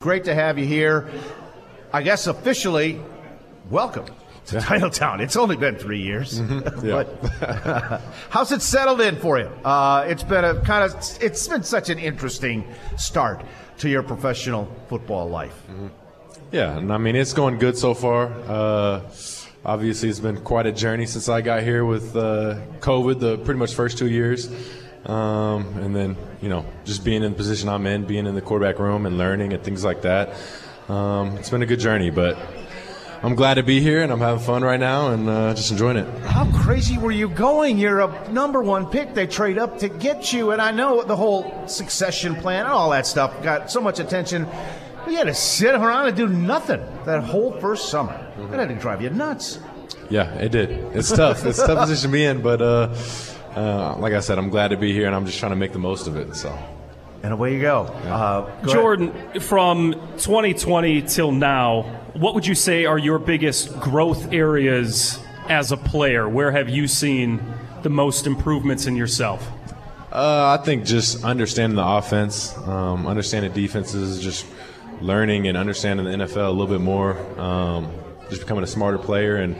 Great to have you here. I guess officially, welcome to Titletown. It's only been three years, Yeah. but how's it settled in for you? Uh, it's been a kind of it's been such an interesting start to your professional football life. Yeah, and I mean it's going good so far. Uh, obviously, it's been quite a journey since I got here with uh, COVID. The pretty much first two years, um, and then you know just being in the position I'm in, being in the quarterback room and learning and things like that. Um, it's been a good journey, but I'm glad to be here and I'm having fun right now and uh, just enjoying it. How crazy were you going? You're a number one pick. They trade up to get you, and I know the whole succession plan and all that stuff got so much attention. But you had to sit around and do nothing that whole first summer. That had to drive you nuts. Yeah, it did. It's tough. it's a tough position to be in, but uh, uh, like I said, I'm glad to be here and I'm just trying to make the most of it. So. And away you go. Uh, go ahead. Jordan, from 2020 till now, what would you say are your biggest growth areas as a player? Where have you seen the most improvements in yourself? Uh, I think just understanding the offense, um, understanding defenses, just learning and understanding the NFL a little bit more, um, just becoming a smarter player, and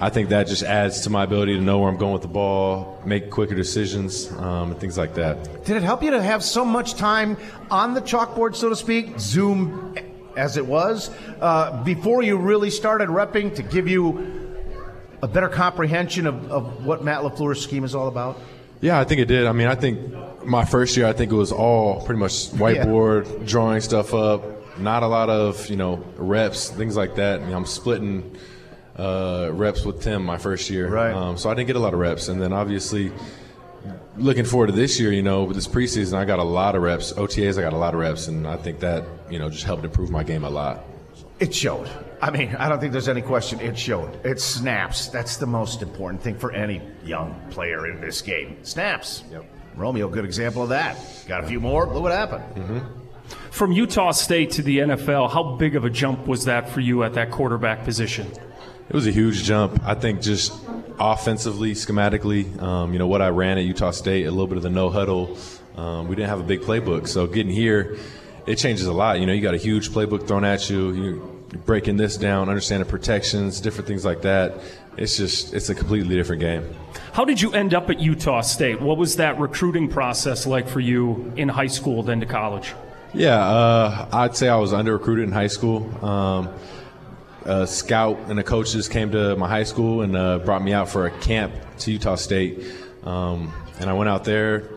I think that just adds to my ability to know where I'm going with the ball, make quicker decisions, um, and things like that. Did it help you to have so much time on the chalkboard, so to speak, Zoom as it was, uh, before you really started repping to give you a better comprehension of, of what Matt LaFleur's scheme is all about? Yeah, I think it did. I mean, I think my first year, I think it was all pretty much whiteboard, drawing stuff up, not a lot of, you know, reps, things like that. I mean, I'm splitting uh, reps with Tim my first year. Right. Um, so I didn't get a lot of reps. And then obviously, looking forward to this year, you know, with this preseason, I got a lot of reps. OTAs, I got a lot of reps. And I think that, you know, just helped improve my game a lot. It showed. I mean, I don't think there's any question. It showed. It snaps. That's the most important thing for any young player in this game. Snaps. Yep. Romeo, good example of that. Got a few more. Look what happened. From Utah State to the NFL, how big of a jump was that for you at that quarterback position? It was a huge jump. I think just offensively, schematically, um, you know, what I ran at Utah State, a little bit of the no huddle. Um, we didn't have a big playbook. So getting here, it changes a lot. You know, you got a huge playbook thrown at you. You're breaking this down, understanding protections, different things like that. It's just, it's a completely different game. How did you end up at Utah State? What was that recruiting process like for you in high school, then to college? Yeah, uh, I'd say I was under recruited in high school. Um, a scout and the coaches came to my high school and uh, brought me out for a camp to Utah State. Um, and I went out there,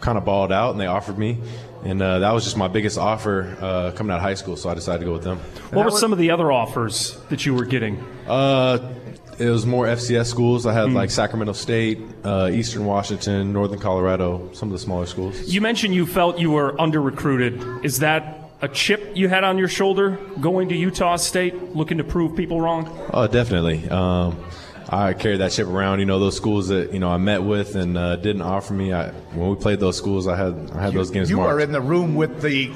kind of balled out, and they offered me. And uh, that was just my biggest offer uh, coming out of high school, so I decided to go with them. What were some of the other offers that you were getting? Uh, it was more FCS schools. I had like Sacramento State, uh, Eastern Washington, Northern Colorado, some of the smaller schools. You mentioned you felt you were under recruited. Is that a chip you had on your shoulder going to Utah State, looking to prove people wrong? Oh, definitely. Um, I carried that chip around. You know, those schools that you know I met with and uh, didn't offer me. I, when we played those schools, I had I had those games You marked. are in the room with the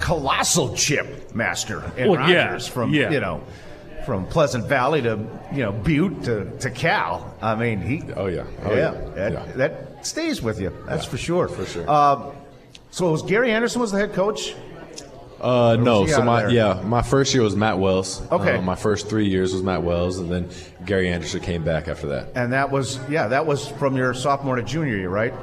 colossal chip master in Well, yeah, Rodgers from yeah. you know from Pleasant Valley to you know Butte to, to Cal. I mean, he oh yeah, oh, yeah, yeah, That, yeah. that stays with you. That's Yeah, for sure. for sure. Uh, so was Gary Anderson was the head coach? Uh, no, so my there? yeah, my first year was Matt Wells. Okay. Uh, my first three years was Matt Wells, and then Gary Anderson came back after that. And that was yeah, that was from your sophomore to junior year, right?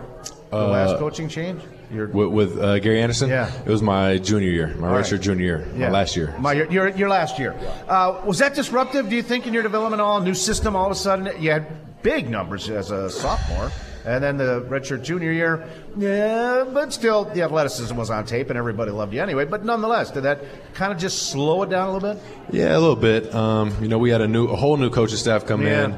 The last coaching change. Your With, with uh, Gary Anderson, Yeah. it was my junior year, my right. redshirt junior year, my last year. My your, your, your last year. Uh, was that disruptive? Do you think in your development, all new system, all of a sudden you had big numbers as a sophomore, and then the redshirt junior year, yeah, but still the athleticism was on tape and everybody loved you anyway. But nonetheless, did that kind of just slow it down a little bit? Yeah, a little bit. Um, you know, we had a new, a whole new coaching staff come Yeah. in.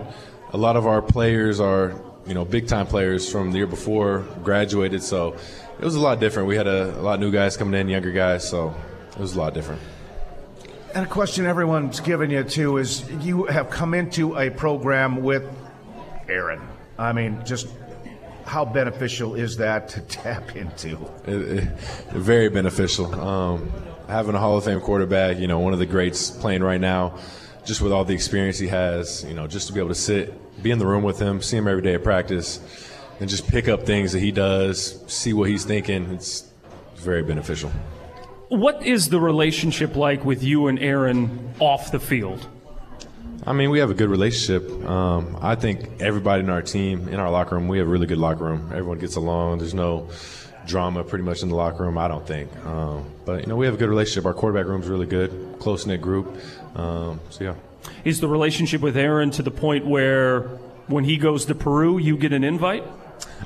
A lot of our players are, you know, big time players from the year before, graduated. So it was a lot different. We had a, a lot of new guys coming in, younger guys. So it was a lot different. And a question everyone's given you too is you have come into a program with Aaron. I mean, just how beneficial is that to tap into? It, it, very beneficial. Um, having a Hall of Fame quarterback, you know, one of the greats playing right now, just with all the experience he has, you know, just to be able to sit, be in the room with him, see him every day at practice, and just pick up things that he does, see what he's thinking. It's very beneficial. What is the relationship like with you and Aaron off the field? I mean, we have a good relationship. Um, I think everybody in our team, in our locker room, we have a really good locker room. Everyone gets along. There's no drama pretty much in the locker room, I don't think. Um, but, you know, we have a good relationship. Our quarterback room's really good, close knit group. Um, so, yeah. Is the relationship with Aaron to the point where when he goes to Peru, you get an invite?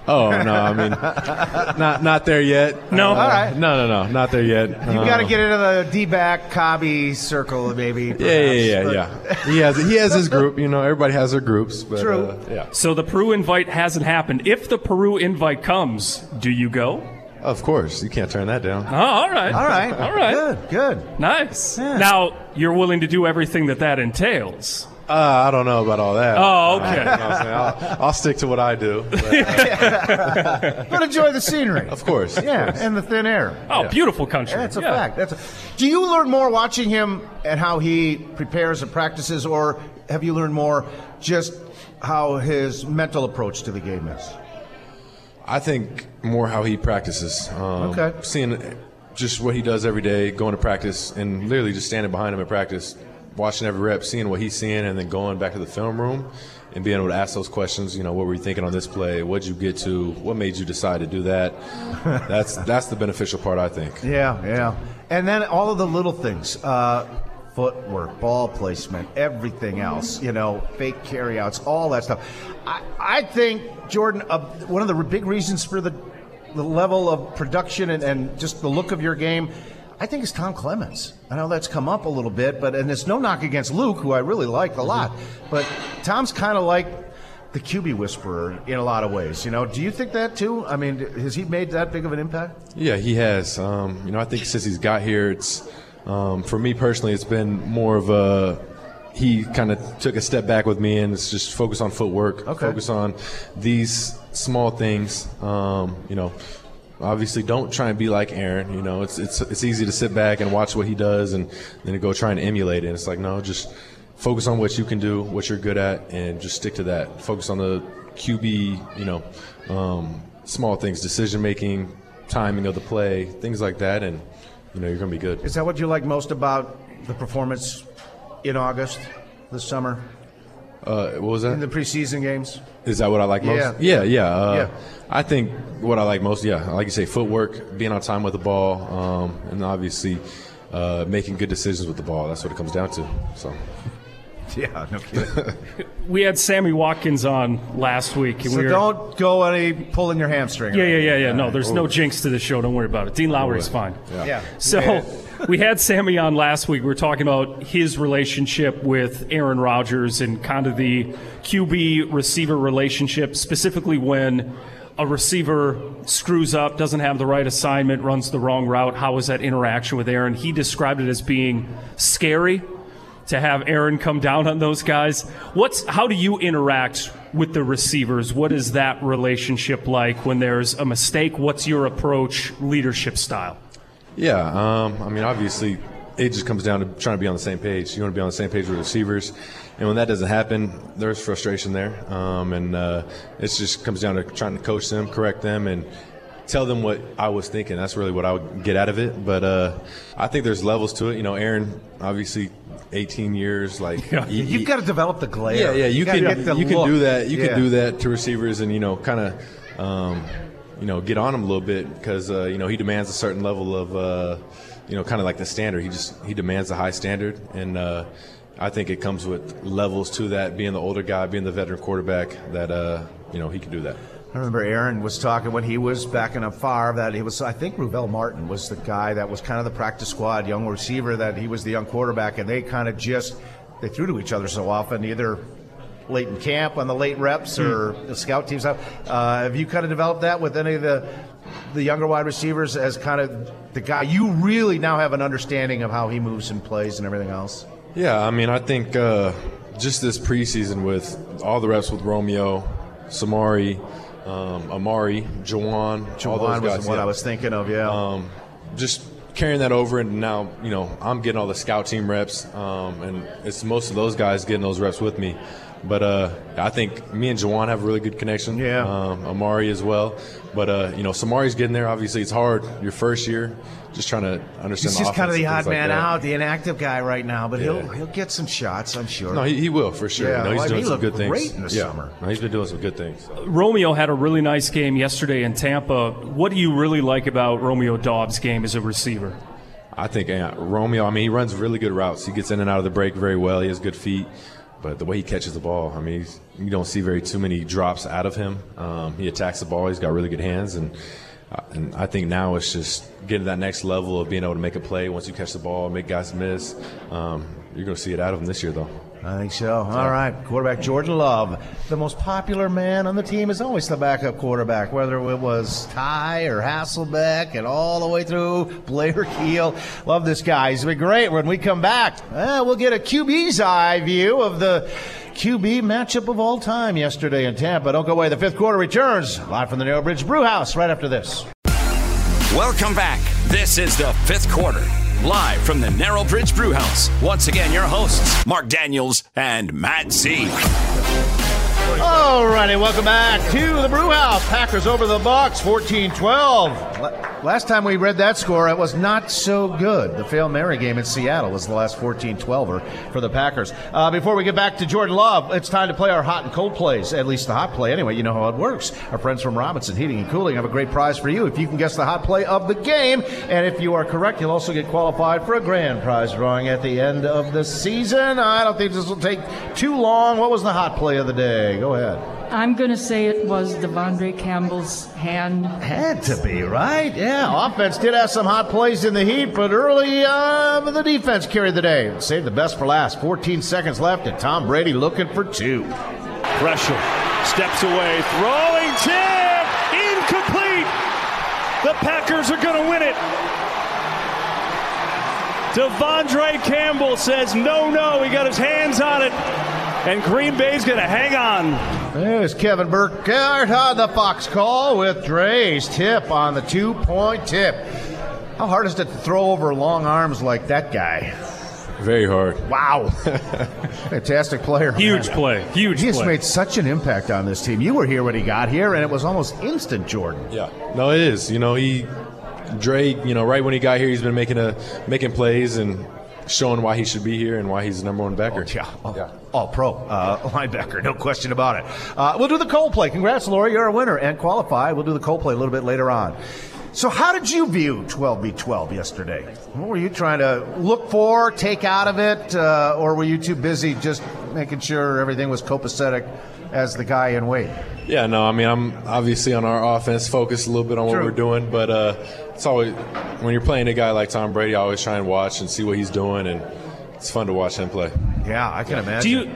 Oh no, I mean, not not there yet. No? Uh, All right. No, no, no, not there yet. You got to get into the D-back Cobby circle, maybe. Yeah, yeah, yeah, yeah. He has he has his group. You know, everybody has their groups. But, True. Uh, yeah. So the Peru invite hasn't happened. If the Peru invite comes, do you go? Of course, you can't turn that down. Oh, all right. All right. All right. Good, good. Nice. Yeah. Now, you're willing to do everything that that entails. Uh, I don't know about all that. Oh, okay. You know what I'm saying? I'll, I'll stick to what I do. But, uh, But enjoy the scenery. of course. of Yeah, course. and the thin air. Oh, beautiful country. That's a Yeah. fact. That's a, do you learn more watching him and how he prepares and practices, or have you learned more just how his mental approach to the game is? I think more how he practices. Um, Okay. Seeing just what he does every day, going to practice, and literally just standing behind him at practice, watching every rep, seeing what he's seeing, and then going back to the film room and being able to ask those questions. You know, what were you thinking on this play? What'd you get to? What made you decide to do that? that's that's the beneficial part, I think. Yeah, yeah. And then all of the little things. Uh, footwork, ball placement, everything else, you know, fake carryouts, all that stuff. I, I think, Jordan, uh, one of the big reasons for the, the level of production and, and just the look of your game, I think it's Tom Clements. I know that's come up a little bit, but and it's no knock against Luke, who I really like a lot, but Tom's kind of like the QB whisperer in a lot of ways. You know, do you think that too? I mean, has he made that big of an impact? Yeah, he has. Um, you know, I think since he's got here, it's um, for me personally, it's been more of a. He kind of took a step back with me, and it's just focus on footwork, Okay. focus on these small things. Um, you know, obviously, don't try and be like Aaron. You know, it's it's it's easy to sit back and watch what he does, and then go try and emulate it. It's like no, just focus on what you can do, what you're good at, and just stick to that. Focus on the QB, you know, um, small things, decision making, timing of the play, things like that, and you know you're going to be good. Is that what you like most about the performance in August this summer Uh, what was that? in the preseason games? Is that what I like most? Yeah. yeah, yeah. Uh, Yeah. I think what I like most, yeah, like you say, footwork, being on time with the ball, um, and obviously uh, making good decisions with the ball. That's what it comes down to. So. Yeah, no kidding. We had Sammy Watkins on last week. And so we were, don't go any pulling your hamstring. Yeah, yeah, yeah, yeah. No, there's no jinx to the show. Don't worry about it. Dean Lowry's fine. Yeah. So we had Sammy on last week. We were talking about his relationship with Aaron Rodgers and kind of the QB receiver relationship, specifically when a receiver screws up, doesn't have the right assignment, runs the wrong route. How was that interaction with Aaron? He described it as being scary to have Aaron come down on those guys. What's how do you interact with the receivers? What is that relationship like when there's a mistake? What's your approach, leadership style? Yeah, um, I mean, obviously, it just comes down to trying to be on the same page. You want to be on the same page with receivers, and when that doesn't happen, there's frustration there, um, and uh, it just comes down to trying to coach them, correct them, and tell them what I was thinking. That's really what I would get out of it. But uh, I think there's levels to it. You know, Aaron, obviously, 18 years, like he- You've got to develop the glare. yeah, yeah, you, gotta can you can do that. You Yeah. can do that to receivers, and you know, kind of, um, you know, get on him a little bit because uh, you know he demands a certain level of, uh, you know, kind of like the standard. He just he demands a high standard, and uh, I think it comes with levels to that. Being the older guy, being the veteran quarterback, that uh, you know he can do that. I remember Aaron was talking when he was backing up Favre that he was. I think Ruvel Martin was the guy that was kind of the practice squad young receiver. That he was the young quarterback, and they kind of just they threw to each other so often, either late in camp on the late reps or the scout teams. Uh, have you kind of developed that with any of the the younger wide receivers as kind of the guy you really now have an understanding of how he moves and plays and everything else? Yeah, I mean, I think uh, just this preseason with all the reps with Romeo, Samori, um, Amari, Juwann, all those was guys. the one yeah. I was thinking of. Yeah. um, just carrying that over and now you know i'm getting all the scout team reps um, and it's most of those guys getting those reps with me But uh, I think me and Juwann have a really good connection. Yeah. Um, Amari as well. But uh, you know, Samori's getting there. Obviously, it's hard. Your first year, just trying to understand. He's the just kind of the odd things like man out, the inactive guy right now, but he'll he'll get some shots, I'm sure. No, he, he will for sure. Yeah, you know, he's well, doing he some looked good things. great in the yeah. summer. No, he's been doing some good things. Romeo had a really nice game yesterday in Tampa. What do you really like about Romeo Doubs' game as a receiver? I think uh, Romeo. I mean, he runs really good routes. He gets in and out of the break very well. He has good feet, but the way he catches the ball, I mean, you don't see very too many drops out of him. Um, he attacks the ball. He's got really good hands, and and I think now it's just getting to that next level of being able to make a play once you catch the ball, make guys miss. Um, you're going to see it out of him this year, though. I think so. All right, quarterback Jordan Love. The most popular man on the team is always the backup quarterback, whether it was Ty or Hasselbeck and all the way through Blair Kiel. Love this guy. He's been great. When we come back, eh, we'll get a QB's eye view of the QB matchup of all time yesterday in Tampa. Don't go away. The fifth quarter returns live from the Narrow Bridge Brew House right after this. Welcome back. This is the fifth quarter, live from the Narrow Bridge Brewhouse. Once again, your hosts, Mark Daniels and Matt Z. All righty, welcome back to the Brew House. Packers over the Bucks, 14-12. Last time we read that score, it was not so good. The Fail Mary game in Seattle was the last 14-12er for the Packers. Uh, before we get back to Jordan Love, it's time to play our hot and cold plays. At least the hot play, anyway. You know how it works. Our friends from Robinson Heating and Cooling have a great prize for you if you can guess the hot play of the game. And if you are correct, you'll also get qualified for a grand prize drawing at the end of the season. I don't think this will take too long. What was the hot play of the day? Go ahead. I'm going to say it was De'Vondre Campbell's hand. Had to be, right? Yeah, offense did have some hot plays in the heat, but early uh, the defense carried the day. Saved the best for last. 14 seconds left, and Tom Brady looking for two. Pressure. Steps away. Throwing tip. Incomplete. The Packers are going to win it. De'Vondre Campbell says no, no. He got his hands on it. And Green Bay's going to hang on. There's Kevin Burkhardt on the Fox call with Dre's tip on the two point tip. How hard is it to throw over long arms like that guy? Very hard. Wow. Fantastic player. Huge play. Huge play. He has play. made such an impact on this team. You were here when he got here, and it was almost instant, Jordan. Yeah. No, it is. You know, he Dre, you know, right when he got here, he's been making a making plays and showing why he should be here and why he's the number one backer. Yeah, all, all pro uh, linebacker, no question about it. Uh, we'll do the cold play. Congrats, Laura, you're a winner and qualify. We'll do the cold play a little bit later on. So, how did you view 12v12 yesterday? What were you trying to look for, take out of it, uh, or were you too busy just making sure everything was copacetic as the guy in weight? Yeah, no, I mean, I'm obviously on our offense, focused a little bit on what True. we're doing, but uh, it's always when you're playing a guy like Tom Brady, I always try and watch and see what he's doing, and it's fun to watch him play. Yeah, I can imagine. Do you?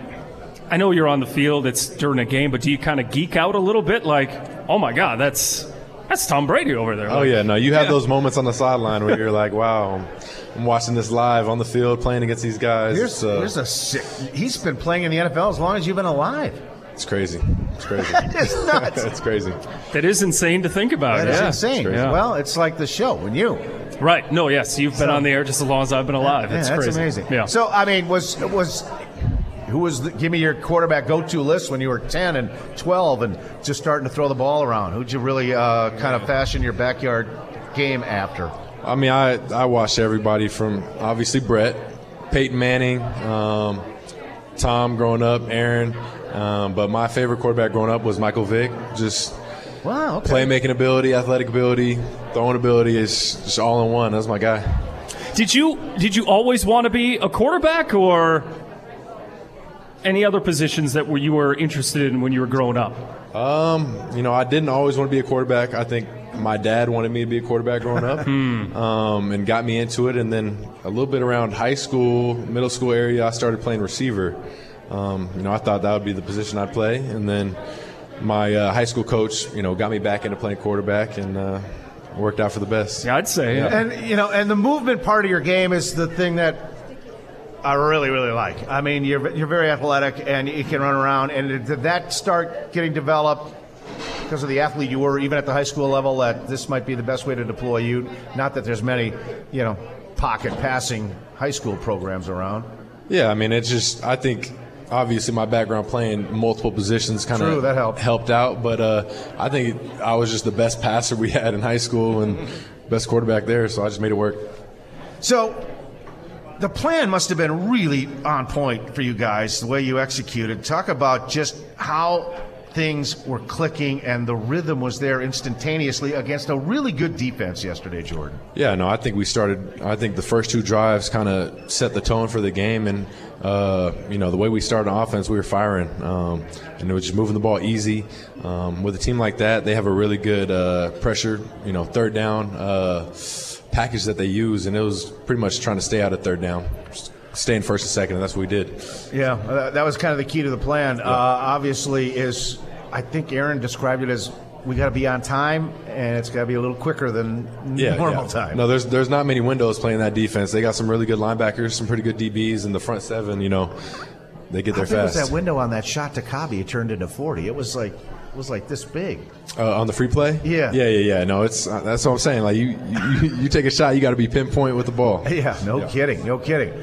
I know you're on the field. It's during a game, but do you kind of geek out a little bit? Like, oh my God, that's that's Tom Brady over there. Oh Like, yeah, no, you have those moments on the sideline where you're like, wow, I'm, I'm watching this live on the field, playing against these guys. Here's, It's, uh, here's a sick. He's been playing in the NFL as long as you've been alive. It's crazy. It's crazy. It's nuts. it's crazy. That is insane to think about. That is yeah. insane. crazy. Well, it's like the show when you. Right. No. Yes. You've been So- on the air just as long as I've been alive. Yeah, It's that's crazy. amazing. Yeah. So I mean, was was who was the, give me your quarterback go-to list when you were 10 and 12 and just starting to throw the ball around? Who'd you really uh, kind of fashion your backyard game after? I mean, I I watched everybody from obviously Brett, Peyton Manning, um, Tom growing up, Aaron, um, but my favorite quarterback growing up was Michael Vick. Just Wow. Okay. playmaking ability, athletic ability, throwing ability is just all in one. That's my guy. Did you did you always want to be a quarterback or any other positions that were, you were interested in when you were growing up? You know, I didn't always want to be a quarterback. I think my dad wanted me to be a quarterback growing up, um, and got me into it. And then a little bit around high school, middle school area, I started playing receiver. Um, you know, I thought that would be the position I'd play, and then my uh, high school coach, you know, got me back into playing quarterback, and uh, worked out for the best. Yeah, I'd say. Yeah. And you know, and the movement part of your game is the thing that I really, really like. I mean, you're you're very athletic and you can run around. And did that start getting developed because of the athlete you were, even at the high school level? That this might be the best way to deploy you. Not that there's many, you know, pocket passing high school programs around. Yeah, I mean, it's just I think obviously my background playing multiple positions kind of that helped. helped out. But uh, I think I was just the best passer we had in high school and best quarterback there, so I just made it work. So the plan must have been really on point for you guys, the way you executed. Talk about just how things were clicking and the rhythm was there instantaneously against a really good defense yesterday, Jordan. Yeah, no, I think we started. I think the first two drives kind of set the tone for the game, and uh, you know the way we started offense, we were firing, um, and it was just moving the ball easy. Um, with a team like that, they have a really good uh, pressure, you know, third down uh, package that they use, and it was pretty much trying to stay out of third down, just stay in first and second, and that's what we did. Yeah, uh, that was kind of the key to the plan. Uh, obviously, is I think Aaron described it as we got to be on time, and it's got to be a little quicker than Yeah, normal yeah. time. No, there's there's not many windows playing that defense. They got some really good linebackers, some pretty good DBs, in the front seven, you know, they get How there was fast. that window on that shot to Kabi? It turned into forty. It was like it was like this big. Uh, on the free play? Yeah. Yeah, yeah, yeah. No, it's uh, that's what I'm saying. Like you, you, you take a shot, you got to be pinpoint with the ball. Yeah, no kidding, no kidding.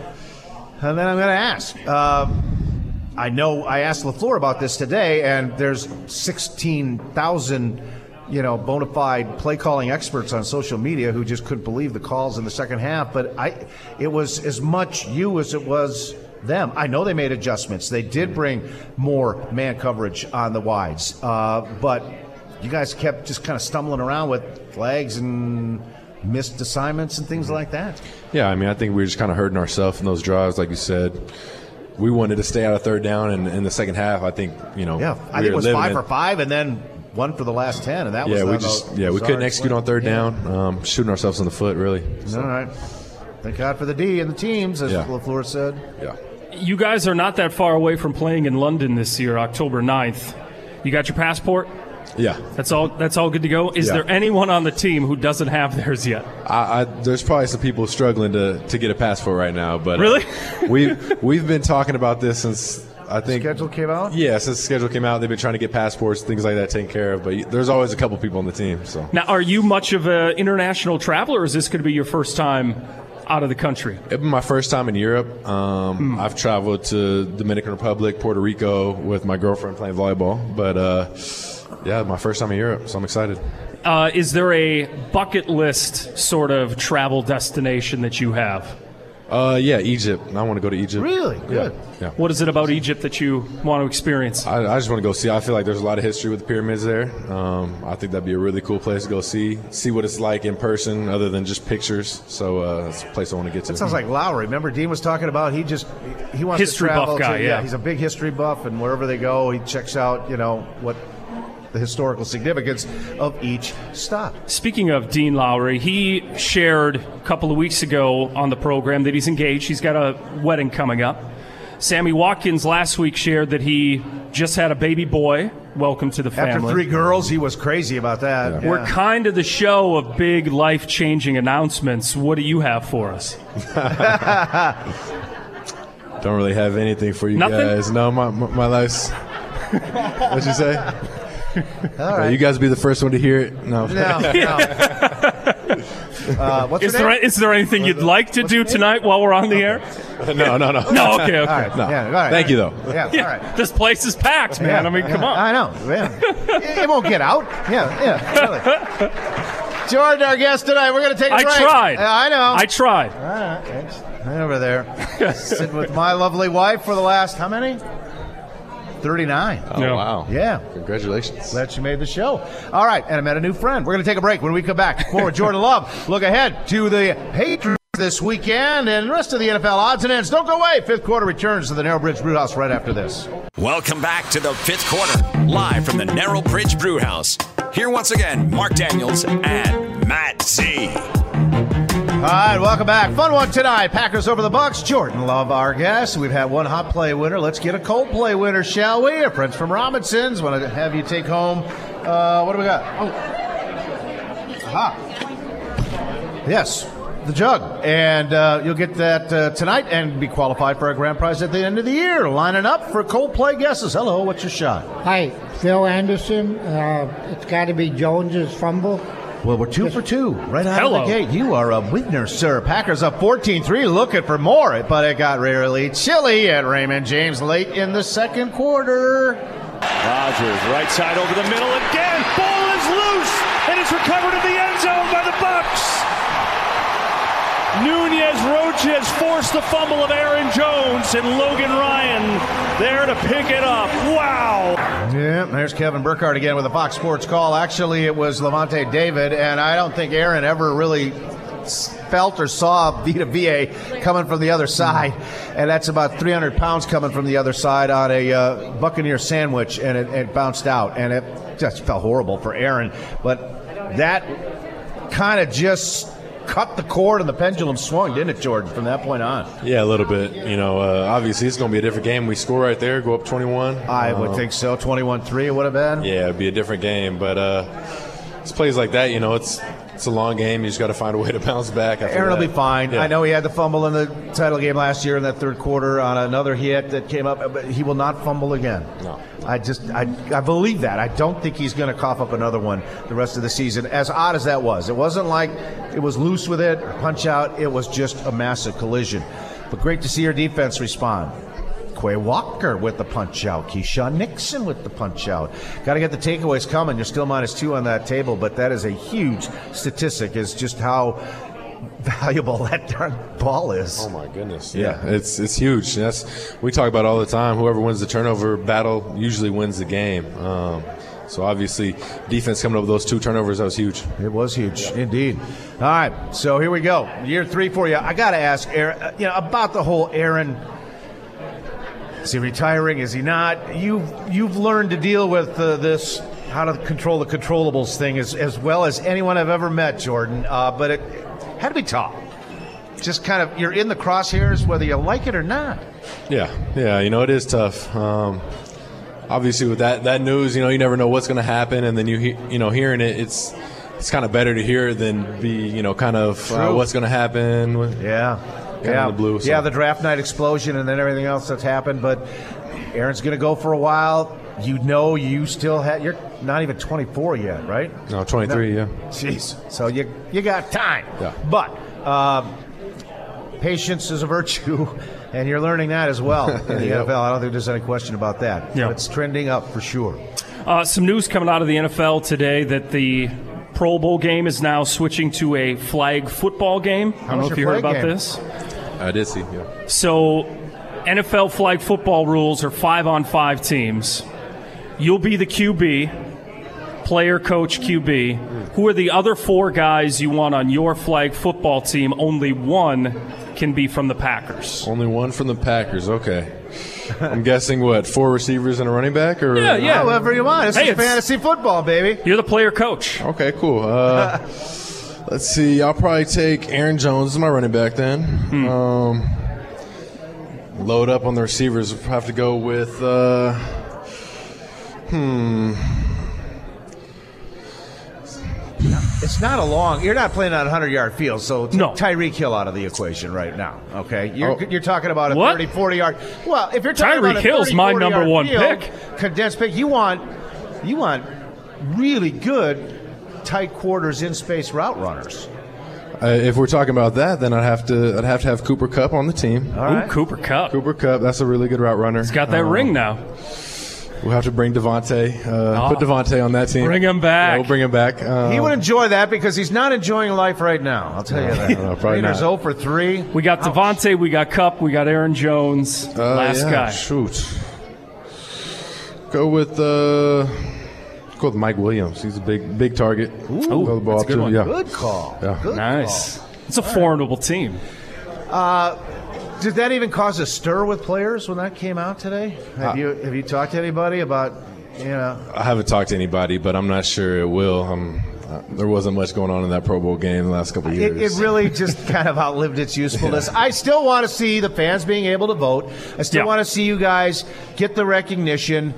And then I'm going to ask. Um, I know I asked LaFleur about this today, and there's 16,000, you know, bona fide play calling experts on social media who just couldn't believe the calls in the second half. But I, it was as much you as it was them. I know they made adjustments. They did bring more man coverage on the wides, uh, but you guys kept just kind of stumbling around with flags and missed assignments and things like that. Yeah, I mean, I think we were just kind of hurting ourselves in those drives, like you said. We wanted to stay out of third down, and in the second half, I think you know, Yeah, I we think it was five for five, and then one for the last ten, and that was Yeah, we just yeah we couldn't execute swing. on third Yeah. down, um, shooting ourselves in the foot, really. All right. Thank God for the D and the teams, as Yeah. LaFleur said. Yeah. You guys are not that far away from playing in London this year, October 9th. You got your passport? Yeah, That's all. That's all good to go. Is Yeah. there anyone on the team who doesn't have theirs yet? I, I, there's probably some people struggling to, to get a passport right now, but uh, Really? we we've been talking about this since I think Schedule came out. Yeah, since the schedule came out, they've been trying to get passports, things like that taken care of. But there's always a couple people on the team. So Now, are you much of an international traveler, or is this going to be your first time out of the country? it's been my first time in Europe. Um, I've traveled to Dominican Republic, Puerto Rico with my girlfriend playing volleyball. But uh, yeah, my first time in Europe, so I'm excited. Uh, is there a bucket list sort of travel destination that you have? Uh, yeah, Egypt. I want to go to Egypt. Really? Good. Yeah. What is it about Egypt that you want to experience? I, I just want to go see. I feel like there's a lot of history with the pyramids there. Um, I think that'd be a really cool place to go see, see what it's like in person, other than just pictures. So uh, it's a place I want to get to. That sounds like Lowry. Remember, Dean was talking about he just he wants History to buff travel. guy, to, yeah. he's a big history buff, and wherever they go, he checks out you know what the historical significance of each stop. Speaking of Dean Lowry, he shared a couple of weeks ago on the program that he's engaged. He's got a wedding coming up. Sammy Watkins last week shared that he just had a baby boy. Welcome to the family. After family. three girls, he was crazy about that. We're kind of the show of big life changing announcements. What do you have for us? Don't really have anything for you Nothing? guys. No, my my, my life's. What'd you say? All right. You guys will be the first one to hear it. No. No, no. uh, what's Is her there, name? is there anything you'd like to do tonight while we're on the air? no, no, no. No, okay, okay. All right. No. Yeah, all right. Thank you, though. Yeah, all right. This place is packed, man. Yeah, I mean, come yeah, on. I know. Yeah. it, it won't get out. Yeah, yeah. Really. Jordan, our guest tonight. We're going to take a I break. tried. Yeah, I know. I tried. All right, thanks. Over there, sitting with my lovely wife for the last how many? Thirty-nine. Oh, No. wow. Yeah. Congratulations. Glad she made the show. All right, and I met a new friend. We're going to take a break. When we come back, more Jordan Love. Look ahead to the Patriots this weekend and the rest of the NFL odds and ends. Don't go away. Fifth quarter returns to the Narrow Bridge Brewhouse right after this. Welcome back to the fifth quarter, live from the Narrow Bridge Brew House. Here once again, Mark Daniels and Matt Z. All right, welcome back. Fun one tonight. Packers over the Bucks. Jordan Love, our guest. We've had one hot play winner. Let's get a cold play winner, shall we? A friends from Robinsons want to have you take home. Uh, what do we got? Oh, aha. Yes, the jug, and uh, you'll get that uh, tonight and be qualified for a grand prize at the end of the year. Lining up for cold play guesses. Hello, what's your shot? Hi, Phil Anderson. Uh, it's got to be Jones's fumble. Well, we're two for two right out Hello. of the gate. You are a winner, sir. Packers up 14 3, looking for more, but it got really chilly at Raymond James late in the second quarter. Rodgers, right side over the middle again. Ball is loose, and it's recovered in the end zone by the Bucks. Nunez Roches forced the fumble of Aaron Jones, and Logan Ryan there to pick it up. Wow. Yeah, there's Kevin Burkhardt again with a Fox Sports call. Actually, it was Lavonte David, and I don't think Aaron ever really felt or saw Vita Vea coming from the other side, and that's about 300 pounds coming from the other side on a uh, Buccaneer sandwich, and it, it bounced out, and it just felt horrible for Aaron. But that kind of just cut the cord and the pendulum swung, didn't it, Jordan, from that point on? Yeah, a little bit. You know, uh, obviously it's going to be a different game. We score right there, go up 21. I would Um, think so. 21 3 it would have been. Yeah, it'd be a different game. But uh, it's plays like that, you know, it's it's a long game. He's got to find a way to bounce back. Aaron will be fine. Yeah. I know he had the fumble in the title game last year in that third quarter on another hit that came up, but he will not fumble again. No. I just, I, I believe that. I don't think he's going to cough up another one the rest of the season. As odd as that was, it wasn't like it was loose with it, punch out. It was just a massive collision. But great to see your defense respond. Quay Walker with the punch out. Keisean Nixon with the punch out. Got to get the takeaways coming. You're still minus two on that table, but that is a huge statistic. Is just how valuable that darn ball is. Oh my goodness! Yeah. Yeah, it's it's huge. That's we talk about all the time. Whoever wins the turnover battle usually wins the game. Um, so obviously, defense coming up with those two turnovers that was huge. It was huge, indeed. All right, so here we go. Year three for you. I got to ask, Aaron, uh, you know, about the whole Aaron. Is he retiring? Is he not? You've you've learned to deal with uh, this, how to control the controllables thing as as well as anyone I've ever met, Jordan. Uh, but it had to be tough. Just kind of you're in the crosshairs whether you like it or not. Yeah, yeah. You know, it is tough. Um, obviously, with that that news, you know, you never know what's going to happen, and then you he, you know hearing it, it's it's kind of better to hear than be you know kind of uh, what's going to happen. Yeah. Kinda yeah. the blue, so. yeah, the draft night explosion and then everything else that's happened. But Aaron's going to go for a while. You know, you still have. You're not even 24 yet, right? No, 23, yeah. Jeez. So you you got time. Yeah. But um, patience is a virtue, and you're learning that as well in the Yep. NFL. I don't think there's any question about that. Yeah. It's trending up for sure. Uh, some news coming out of the NFL today that the Pro Bowl game is now switching to a flag football game. I don't know if you heard about game? this. I did see. Yeah. So, NFL flag football rules are five on five teams. You'll be the QB, player, coach, QB. Who are the other four guys you want on your flag football team? Only one can be from the Packers. Only one from the Packers. Okay. I'm guessing what four receivers and a running back, or Yeah, yeah. However you want. This Hey, is it's- fantasy football, baby. You're the player coach. Okay, cool. Uh, let's see. I'll probably take Aaron Jones as my running back then. Um, load up on the receivers. We'll have to go with. Uh, hmm. It's not a long. You're not playing on a hundred yard field, so take No. Tyreek Hill out of the equation right now. Okay, you're, Oh. you're talking about a What? 30, 40 yard. Well, if you're talking Tyreek about a Hill's 30, my number one field, pick. condensed pick. You want, you want really good tight quarters in space route runners. Uh, if we're talking about that, then I'd have to. I'd have to have Cooper Kupp on the team. All right. Ooh, Cooper Kupp. Cooper Kupp. That's a really good route runner. He's got that Um, ring now. We'll have to bring Davante. Uh, Put Davante on that team. Bring him back. Yeah, we'll bring him back. Um, He would enjoy that because he's not enjoying life right now. I'll tell you that. No, probably Raiders not. 0 for 3. We got Davante. we got Kupp, we got Aaron Jones. Uh, last yeah, guy. Shoot. Go with uh, go with Mike Williams. He's a big big target. Ooh, Throw the ball that's a good to- one. Yeah. Good call. Yeah. Good Nice. call. It's a formidable team. Did that even cause a stir with players when that came out today? Have Uh, you have you talked to anybody about you know I haven't talked to anybody, but I'm not sure it will. Um, uh, there wasn't much going on in that Pro Bowl game the last couple of It, years. it really just kind of outlived its usefulness. I still want to see the fans being able to vote. I still Yeah. want to see you guys get the recognition,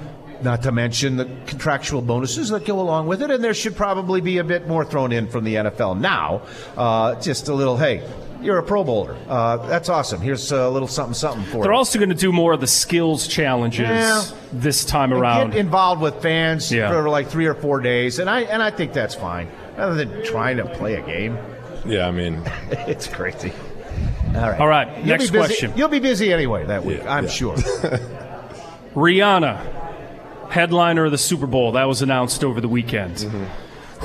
not to mention the contractual bonuses that go along with it. And there should probably be a bit more thrown in from the NFL now. Uh, just a little, hey, you're a Pro Bowler. Uh, that's awesome. Here's a little something, something for you. They're you. also going to do more of the skills challenges Yeah. this time And around. Get involved with fans Yeah. for like three or four days, and I and I think that's fine. rather than trying to play a game. Yeah, I mean, It's crazy. All right. All right, You'll next be busy- question. You'll be busy anyway that week, Yeah, I'm yeah. sure. Rihanna, headliner of the Super Bowl. That was announced over the weekend. Mm-hmm.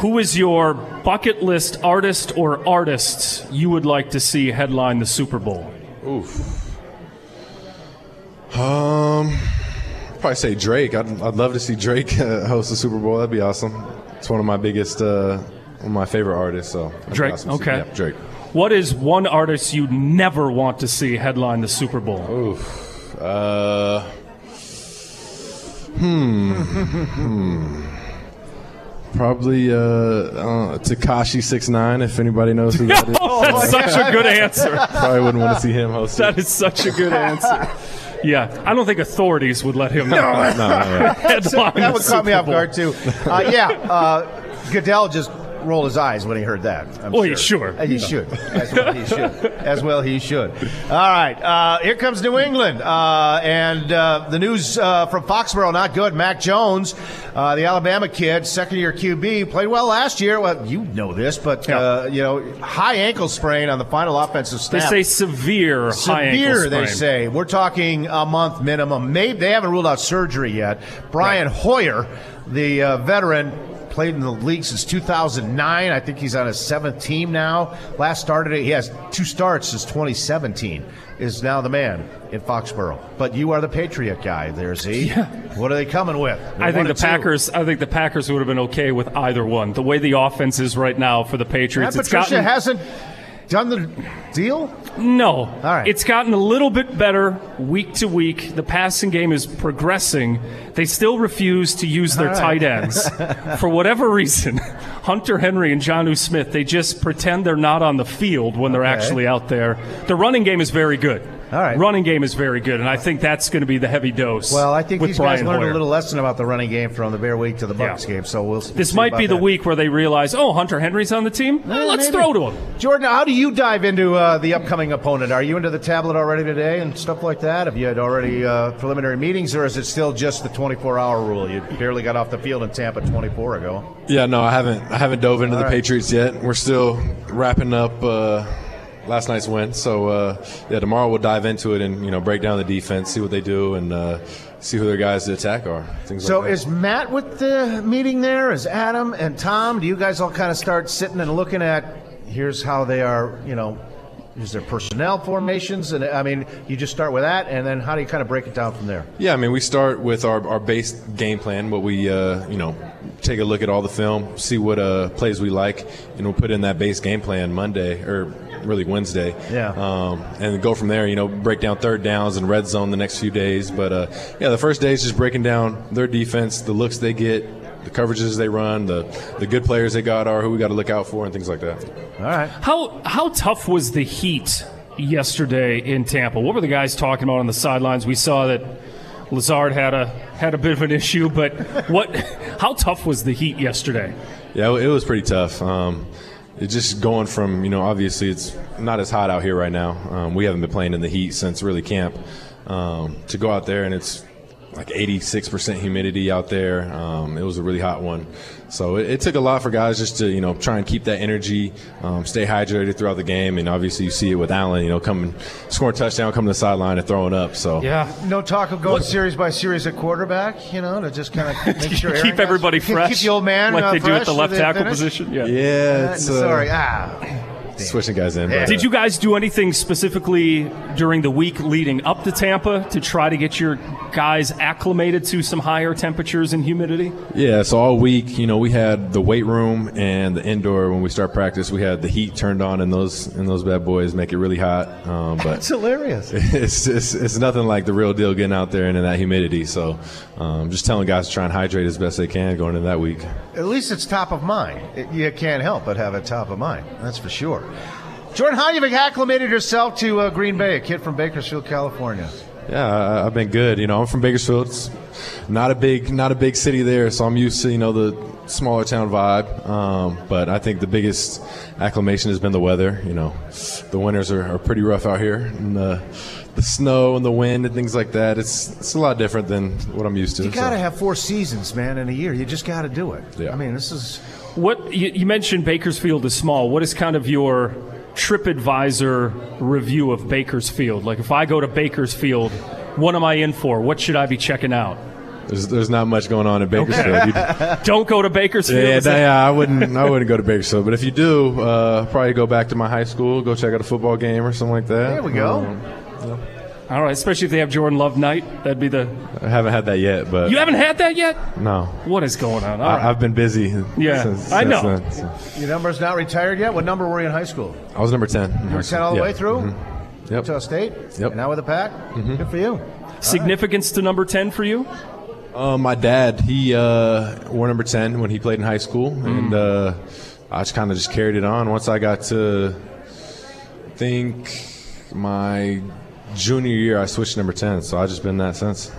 Who is your bucket list artist or artists you would like to see headline the Super Bowl? Oof. Um, I'd probably say Drake. I'd, I'd love to see Drake uh, host the Super Bowl. That'd be awesome. It's one of my biggest, uh, one of my favorite artists. So Drake, awesome okay. Yeah, Drake. What is one artist you never want to see headline the Super Bowl? Oof. Uh, hmm. hmm. Probably uh, uh, Tekashi Six Nine. If anybody knows who that is, oh, That's such a good answer. probably wouldn't want to see him host. That is such a good answer. Yeah, I don't think authorities would let him No, no, no. headline that would caught me off guard too. Uh, yeah, uh, Goodell just rolled his eyes when he heard that. I'm Well, he sure. Uh, He should. As well, he should. As well, he should. All right, uh, here comes New England, uh, and uh, the news uh, from Foxborough not good. Mac Jones, uh, the Alabama kid, second-year QB, played well last year. Well, you know this, but uh, you know, high ankle sprain on the final offensive snap. They say severe, high ankle Severe, they say. We're talking a month minimum. Maybe they haven't ruled out surgery yet. Brian Hoyer, the uh, veteran, played in the league since 2009. I think he's on his seventh team now. Last started, he has two starts since 2017. Is now the man in Foxborough. But you are the Patriot guy there, Z. What are they coming with? They're I think the two. Packers. I think the Packers would have been okay with either one. The way the offense is right now for the Matt Patriots, it's Patricia gotten hasn't done the deal. no. All right. It's gotten a little bit better week to week. The passing game is progressing. They still refuse to use their right. tight ends for whatever reason. Hunter Henry and Jonnu Smith. They just pretend they're not on the field when they're actually out there. The running game is very good. All right. Running game is very good, and I think that's going to be the heavy dose. Well, I think with these Brian guys learned Hoyer. a little lesson about the running game from the Bear Week to the Bucks Yeah. game. So we'll. This see might about be the that. week where they realize, oh, Hunter Henry's on the team. Eh, let's maybe. throw to him. Jordan, how do you dive into uh, the upcoming opponent? Are you into the tablet already today and stuff like that? Have you had already uh, preliminary meetings, or is it still just the 24-hour rule? You barely got off the field in Tampa 24 ago. Yeah, no, I haven't. I haven't dove into All the right. Patriots yet. We're still wrapping up uh, last night's win. So uh, yeah, tomorrow we'll dive into it and you know break down the defense, see what they do, and uh, see who their guys to attack are. Things So like that. is Matt with the meeting there? Is Adam and Tom? Do you guys all kind of start sitting and looking at here's how they are, you know, here's their personnel formations, and I mean, you just start with that, and then how do you kind of break it down from there? Yeah, I mean, we start with our, our base game plan, what we, uh, you know, take a look at all the film, see what uh, plays we like, and we'll put in that base game plan Monday or really Wednesday. Yeah. Um, and go from there, you know, break down third downs and red zone the next few days. But uh, yeah, the first day is just breaking down their defense, the looks they get, the coverages they run, the, the good players they got are, who we got to look out for, and things like that. All right. How how tough was the heat yesterday in Tampa? What were the guys talking about on the sidelines? We saw that Lazard had a had a bit of an issue, but what? How tough was the heat yesterday? Yeah, it was pretty tough. Um, it's just going from you know obviously it's not as hot out here right now. Um, we haven't been playing in the heat since really camp. Um, to go out there and it's like 86% humidity out there. Um, it was a really hot one, so it, it took a lot for guys just to you know try and keep that energy, um, stay hydrated throughout the game, and obviously you see it with Allen, you know, coming scoring a touchdown, coming to the sideline and throwing up. So Yeah. No talk of going series by series at quarterback, you know, to just kind of make sure Keep everybody keep- fresh, keep the old man like uh, they do at the left tackle finish? position. Yeah. yeah, Uh, it's uh, sorry, ah, switching guys in. but, Did you guys do anything specifically during the week leading up to Tampa to try to get your guys acclimated to some higher temperatures and humidity? Yeah, so all week, you know, we had the weight room and the indoor. When we start practice, we had the heat turned on in those in those bad boys, make it really hot. Um, but it's hilarious. it's, it's it's nothing like the real deal getting out there and in that humidity. So, um, just telling guys to try and hydrate as best they can going into that week. At least it's top of mind. It, you can't help but have it top of mind. That's for sure. Jordan, how have acclimated yourself to uh, Green Bay, a kid from Bakersfield, California? Yeah, I've been good. You know, I'm from Bakersfield. It's not a big, not a big city there, so I'm used to you know the smaller town vibe. Um, but I think the biggest acclimation has been the weather. You know, the winters are, are pretty rough out here, and the snow and the wind and things like that. It's it's a lot different than what I'm used to. You so. got to have four seasons, man, in a year. You just got to do it. Yeah. I mean, this is What you, you mentioned Bakersfield is small. What is kind of your TripAdvisor review of Bakersfield? Like, if I go to Bakersfield, what am I in for? What should I be checking out? There's, there's not much going on in Bakersfield. You- Don't go to Bakersfield. yeah, Is that- yeah, I wouldn't. I wouldn't go to Bakersfield. But if you do, uh, probably go back to my high school, go check out a football game or something like that. there we go. Um, All right, especially if they have Jordan Love night. That'd be the. I haven't had that yet, but You haven't had that yet? no, What is going on? All right. I, I've been busy. Yeah, since, I since know. then, so. Your number's not retired yet. What number were you in high school? I was number ten. You were 10 all the way through? Mm-hmm. Yep. Utah State. Yep. And now with the pack. Good for you. Significance to number 10 for you? Uh, my dad, he uh, wore number ten when he played in high school, Mm. and uh, I just kind of just carried it on. Once I got to, think my junior year, I switched number ten, so I've just been that since.